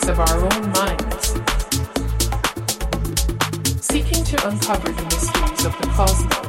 secrets of our own minds, seeking to uncover the mysteries of the cosmos.